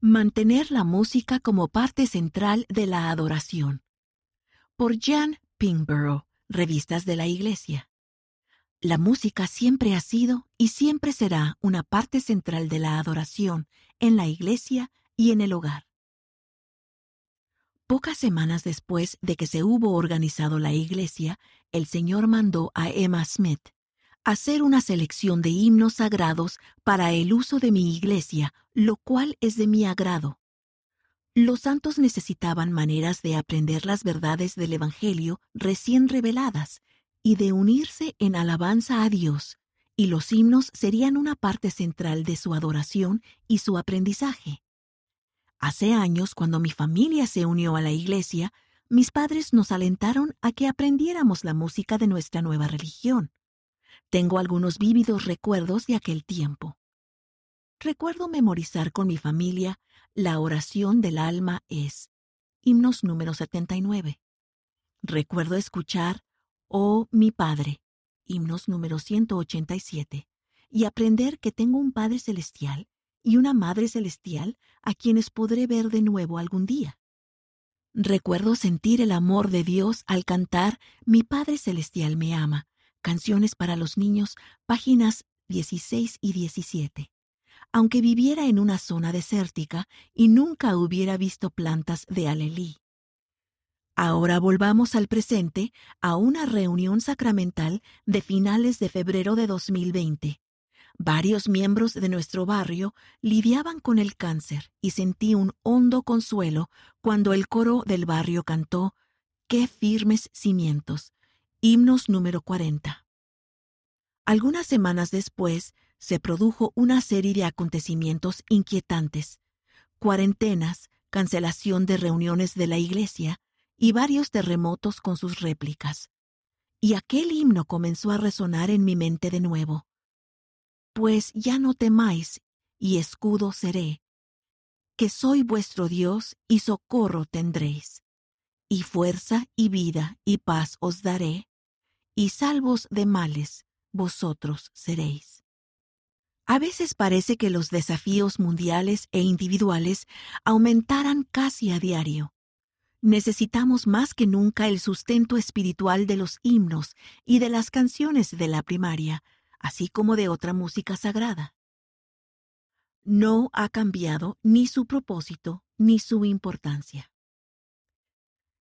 Mantener la música como parte central de la adoración. Por Jan Pingborough, Revistas de la Iglesia. La música siempre ha sido y siempre será una parte central de la adoración en la iglesia y en el hogar. Pocas semanas después de que se hubo organizado la iglesia, el Señor mandó a Emma Smith hacer una selección de himnos sagrados para el uso de mi iglesia, lo cual es de mi agrado. Los santos necesitaban maneras de aprender las verdades del Evangelio recién reveladas y de unirse en alabanza a Dios, y los himnos serían una parte central de su adoración y su aprendizaje. Hace años, cuando mi familia se unió a la iglesia, mis padres nos alentaron a que aprendiéramos la música de nuestra nueva religión. Tengo algunos vívidos recuerdos de aquel tiempo. Recuerdo memorizar con mi familia la oración del alma es himnos número 79. Recuerdo escuchar Oh mi Padre, himnos número 187, y aprender que tengo un Padre Celestial y una Madre Celestial a quienes podré ver de nuevo algún día. Recuerdo sentir el amor de Dios al cantar Mi Padre Celestial me ama, canciones para los niños, páginas 16 y 17. Aunque viviera en una zona desértica y nunca hubiera visto plantas de alelí. Ahora volvamos al presente a una reunión sacramental de finales de febrero de 2020. Varios miembros de nuestro barrio lidiaban con el cáncer y sentí un hondo consuelo cuando el coro del barrio cantó Qué firmes cimientos, himnos número 40. Algunas semanas después se produjo una serie de acontecimientos inquietantes, cuarentenas, cancelación de reuniones de la iglesia, y varios terremotos con sus réplicas. Y aquel himno comenzó a resonar en mi mente de nuevo. Pues ya no temáis, y escudo seré, que soy vuestro Dios y socorro tendréis, y fuerza y vida y paz os daré, y salvos de males vosotros seréis. A veces parece que los desafíos mundiales e individuales aumentaran casi a diario necesitamos más que nunca el sustento espiritual de los himnos y de las canciones de la primaria, así como de otra música sagrada. No ha cambiado ni su propósito ni su importancia.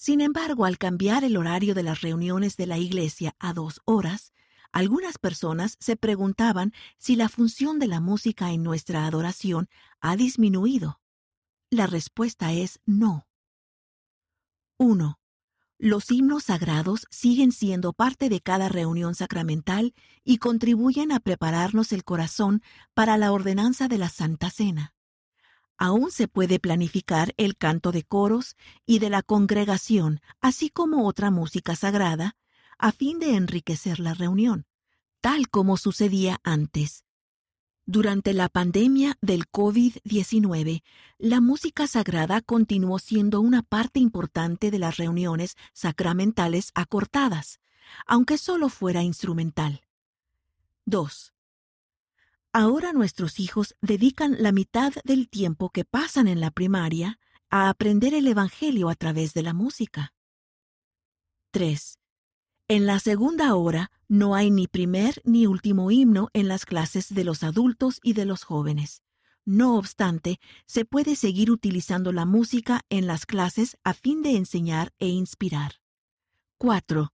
Sin embargo, al cambiar el horario de las reuniones de la Iglesia a dos horas, algunas personas se preguntaban si la función de la música en nuestra adoración ha disminuido. La respuesta es no. 1. Los himnos sagrados siguen siendo parte de cada reunión sacramental y contribuyen a prepararnos el corazón para la ordenanza de la Santa Cena. Aún se puede planificar el canto de coros y de la congregación, así como otra música sagrada, a fin de enriquecer la reunión, tal como sucedía antes. Durante la pandemia del COVID-19, la música sagrada continuó siendo una parte importante de las reuniones sacramentales acortadas, aunque solo fuera instrumental. 2. Ahora nuestros hijos dedican la mitad del tiempo que pasan en la primaria a aprender el Evangelio a través de la música. 3. En la segunda hora no hay ni primer ni último himno en las clases de los adultos y de los jóvenes. No obstante, se puede seguir utilizando la música en las clases a fin de enseñar e inspirar. 4.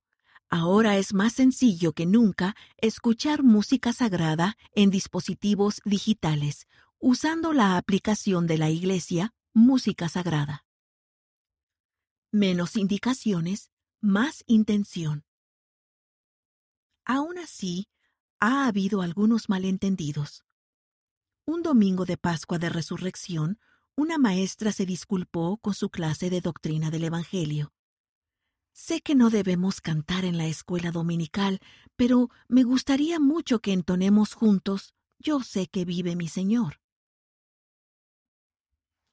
Ahora es más sencillo que nunca escuchar música sagrada en dispositivos digitales, usando la aplicación de la Iglesia Música Sagrada. Menos indicaciones, más intención. Aún así, ha habido algunos malentendidos. Un domingo de Pascua de Resurrección, una maestra se disculpó con su clase de doctrina del Evangelio. Sé que no debemos cantar en la escuela dominical, pero me gustaría mucho que entonemos juntos Yo sé que vive mi Señor.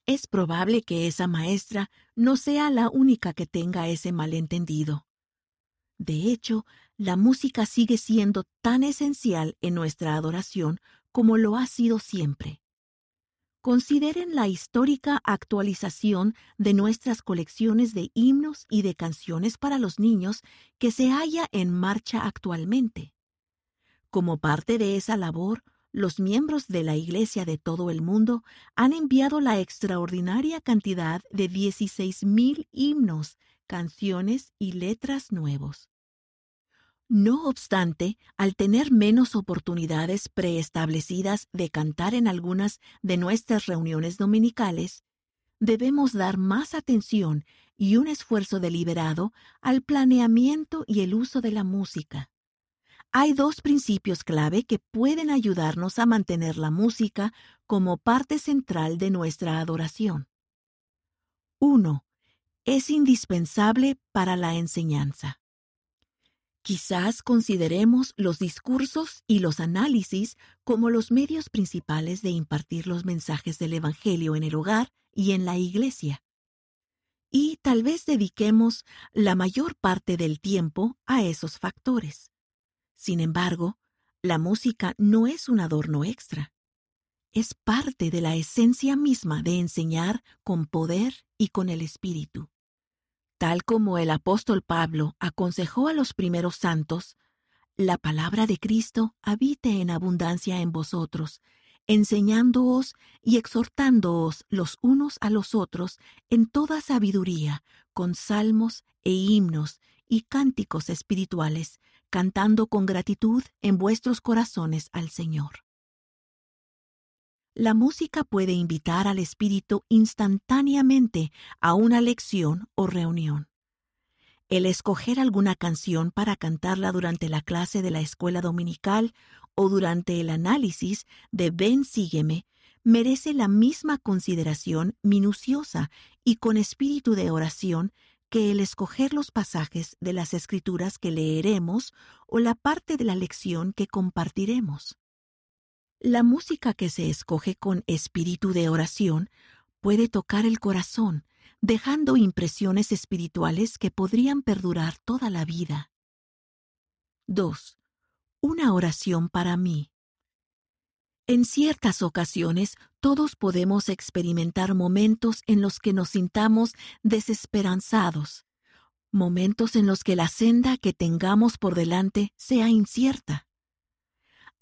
Es probable que esa maestra no sea la única que tenga ese malentendido. De hecho, la música sigue siendo tan esencial en nuestra adoración como lo ha sido siempre. Consideren la histórica actualización de nuestras colecciones de himnos y de canciones para los niños que se halla en marcha actualmente. Como parte de esa labor, los miembros de la Iglesia de todo el mundo han enviado la extraordinaria cantidad de 16.000 himnos, canciones y letras nuevos. No obstante, al tener menos oportunidades preestablecidas de cantar en algunas de nuestras reuniones dominicales, debemos dar más atención y un esfuerzo deliberado al planeamiento y el uso de la música. Hay dos principios clave que pueden ayudarnos a mantener la música como parte central de nuestra adoración. 1. Es indispensable para la enseñanza. Quizás consideremos los discursos y los análisis como los medios principales de impartir los mensajes del Evangelio en el hogar y en la iglesia. Y tal vez dediquemos la mayor parte del tiempo a esos factores. Sin embargo, la música no es un adorno extra. Es parte de la esencia misma de enseñar con poder y con el Espíritu. Tal como el apóstol Pablo aconsejó a los primeros santos, la palabra de Cristo habite en abundancia en vosotros, enseñándoos y exhortándoos los unos a los otros en toda sabiduría, con salmos e himnos y cánticos espirituales, cantando con gratitud en vuestros corazones al Señor. La música puede invitar al espíritu instantáneamente a una lección o reunión. El escoger alguna canción para cantarla durante la clase de la escuela dominical o durante el análisis de Ven sígueme merece la misma consideración minuciosa y con espíritu de oración que el escoger los pasajes de las escrituras que leeremos o la parte de la lección que compartiremos. La música que se escoge con espíritu de oración puede tocar el corazón, dejando impresiones espirituales que podrían perdurar toda la vida. 2. Una oración para mí. En ciertas ocasiones todos podemos experimentar momentos en los que nos sintamos desesperanzados, momentos en los que la senda que tengamos por delante sea incierta.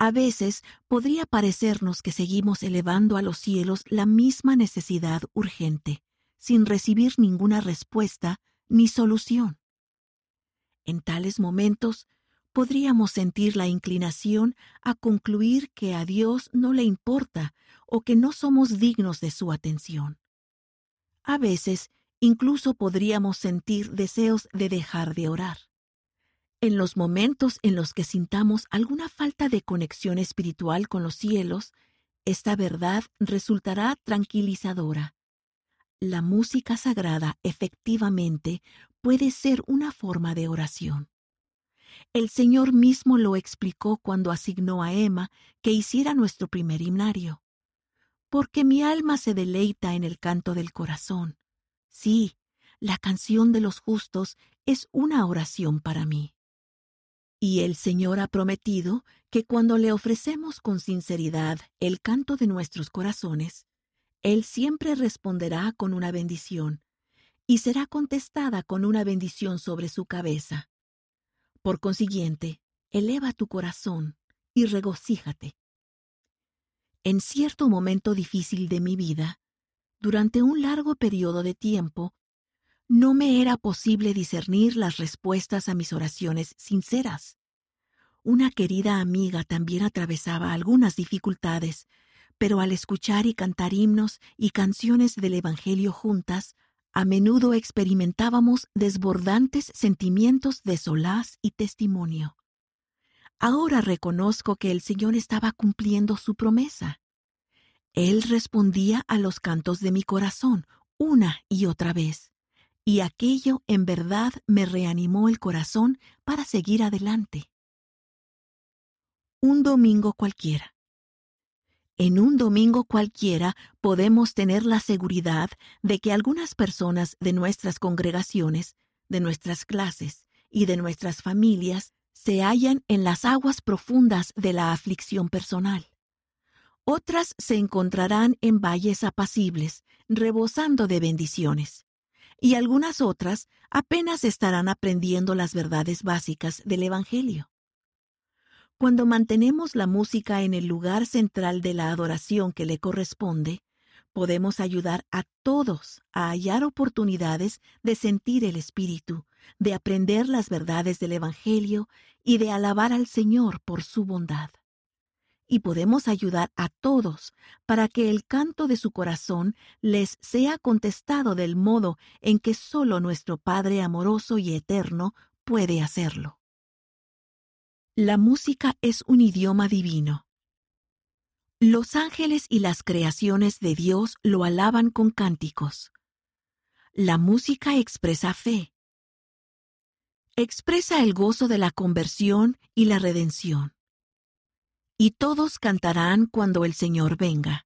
A veces podría parecernos que seguimos elevando a los cielos la misma necesidad urgente, sin recibir ninguna respuesta ni solución. En tales momentos podríamos sentir la inclinación a concluir que a Dios no le importa o que no somos dignos de su atención. A veces incluso podríamos sentir deseos de dejar de orar. En los momentos en los que sintamos alguna falta de conexión espiritual con los cielos, esta verdad resultará tranquilizadora. La música sagrada efectivamente puede ser una forma de oración. El Señor mismo lo explicó cuando asignó a Emma que hiciera nuestro primer himnario. Porque mi alma se deleita en el canto del corazón. Sí, la canción de los justos es una oración para mí. Y el Señor ha prometido que cuando le ofrecemos con sinceridad el canto de nuestros corazones, Él siempre responderá con una bendición, y será contestada con una bendición sobre su cabeza. Por consiguiente, eleva tu corazón y regocíjate. En cierto momento difícil de mi vida, durante un largo periodo de tiempo, no me era posible discernir las respuestas a mis oraciones sinceras. Una querida amiga también atravesaba algunas dificultades, pero al escuchar y cantar himnos y canciones del Evangelio juntas, a menudo experimentábamos desbordantes sentimientos de solaz y testimonio. Ahora reconozco que el Señor estaba cumpliendo su promesa. Él respondía a los cantos de mi corazón una y otra vez y aquello en verdad me reanimó el corazón para seguir adelante. Un domingo cualquiera. En un domingo cualquiera podemos tener la seguridad de que algunas personas de nuestras congregaciones, de nuestras clases y de nuestras familias se hallan en las aguas profundas de la aflicción personal. Otras se encontrarán en valles apacibles, rebosando de bendiciones. Y algunas otras apenas estarán aprendiendo las verdades básicas del Evangelio. Cuando mantenemos la música en el lugar central de la adoración que le corresponde, podemos ayudar a todos a hallar oportunidades de sentir el Espíritu, de aprender las verdades del Evangelio y de alabar al Señor por su bondad y podemos ayudar a todos para que el canto de su corazón les sea contestado del modo en que solo nuestro Padre amoroso y eterno puede hacerlo. La música es un idioma divino. Los ángeles y las creaciones de Dios lo alaban con cánticos. La música expresa fe. Expresa el gozo de la conversión y la redención y todos cantarán cuando el Señor venga.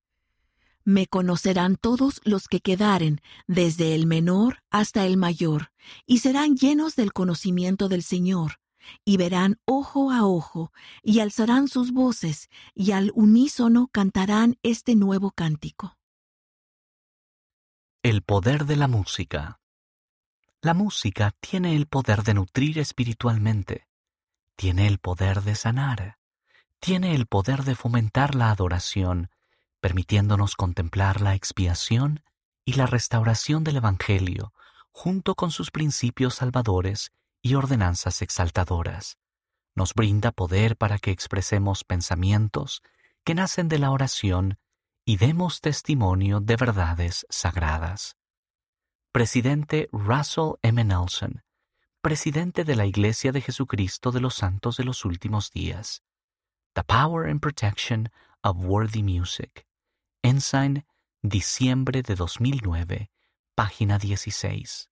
Me conocerán todos los que quedaren, desde el menor hasta el mayor, y serán llenos del conocimiento del Señor, y verán ojo a ojo, y alzarán sus voces, y al unísono cantarán este nuevo cántico. El poder de la música. La música tiene el poder de nutrir espiritualmente, tiene el poder de sanar, tiene el poder de fomentar la adoración, permitiéndonos contemplar la expiación y la restauración del Evangelio, junto con sus principios salvadores y ordenanzas exaltadoras. Nos brinda poder para que expresemos pensamientos que nacen de la oración y demos testimonio de verdades sagradas. Presidente Russell M. Nelson, presidente de la Iglesia de Jesucristo de los Santos de los Últimos Días. The Power and Protection of Worthy Music. Ensign, diciembre de 2009, página 16.